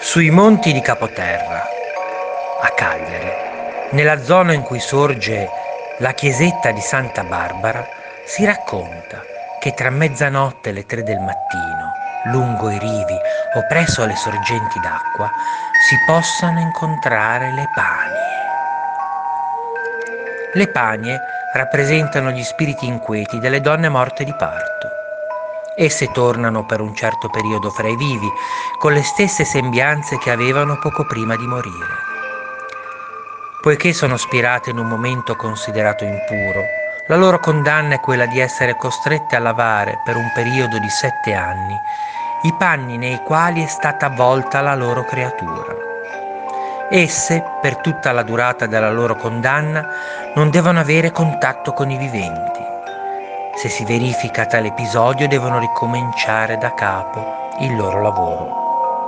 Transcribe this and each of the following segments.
Sui monti di Capoterra, a Cagliari, nella zona in cui sorge la chiesetta di Santa Barbara, si racconta che tra mezzanotte e le tre del mattino, lungo i rivi o presso le sorgenti d'acqua, si possano incontrare le panie. Le panie rappresentano gli spiriti inquieti delle donne morte di parto. Esse tornano per un certo periodo fra i vivi, con le stesse sembianze che avevano poco prima di morire. Poiché sono spirate in un momento considerato impuro, la loro condanna è quella di essere costrette a lavare per un periodo di sette anni i panni nei quali è stata avvolta la loro creatura. Esse, per tutta la durata della loro condanna, non devono avere contatto con i viventi se si verifica tale episodio devono ricominciare da capo il loro lavoro.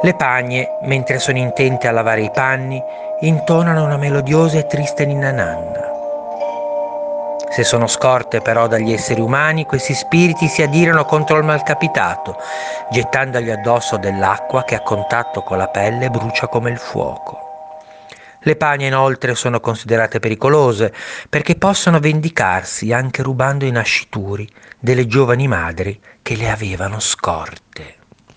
Le pagne, mentre sono intente a lavare i panni, intonano una melodiosa e triste ninna nanna. Se sono scorte però dagli esseri umani, questi spiriti si adirano contro il malcapitato, gettandogli addosso dell'acqua che a contatto con la pelle brucia come il fuoco. Le pagne inoltre sono considerate pericolose perché possono vendicarsi anche rubando i nascituri delle giovani madri che le avevano scorte.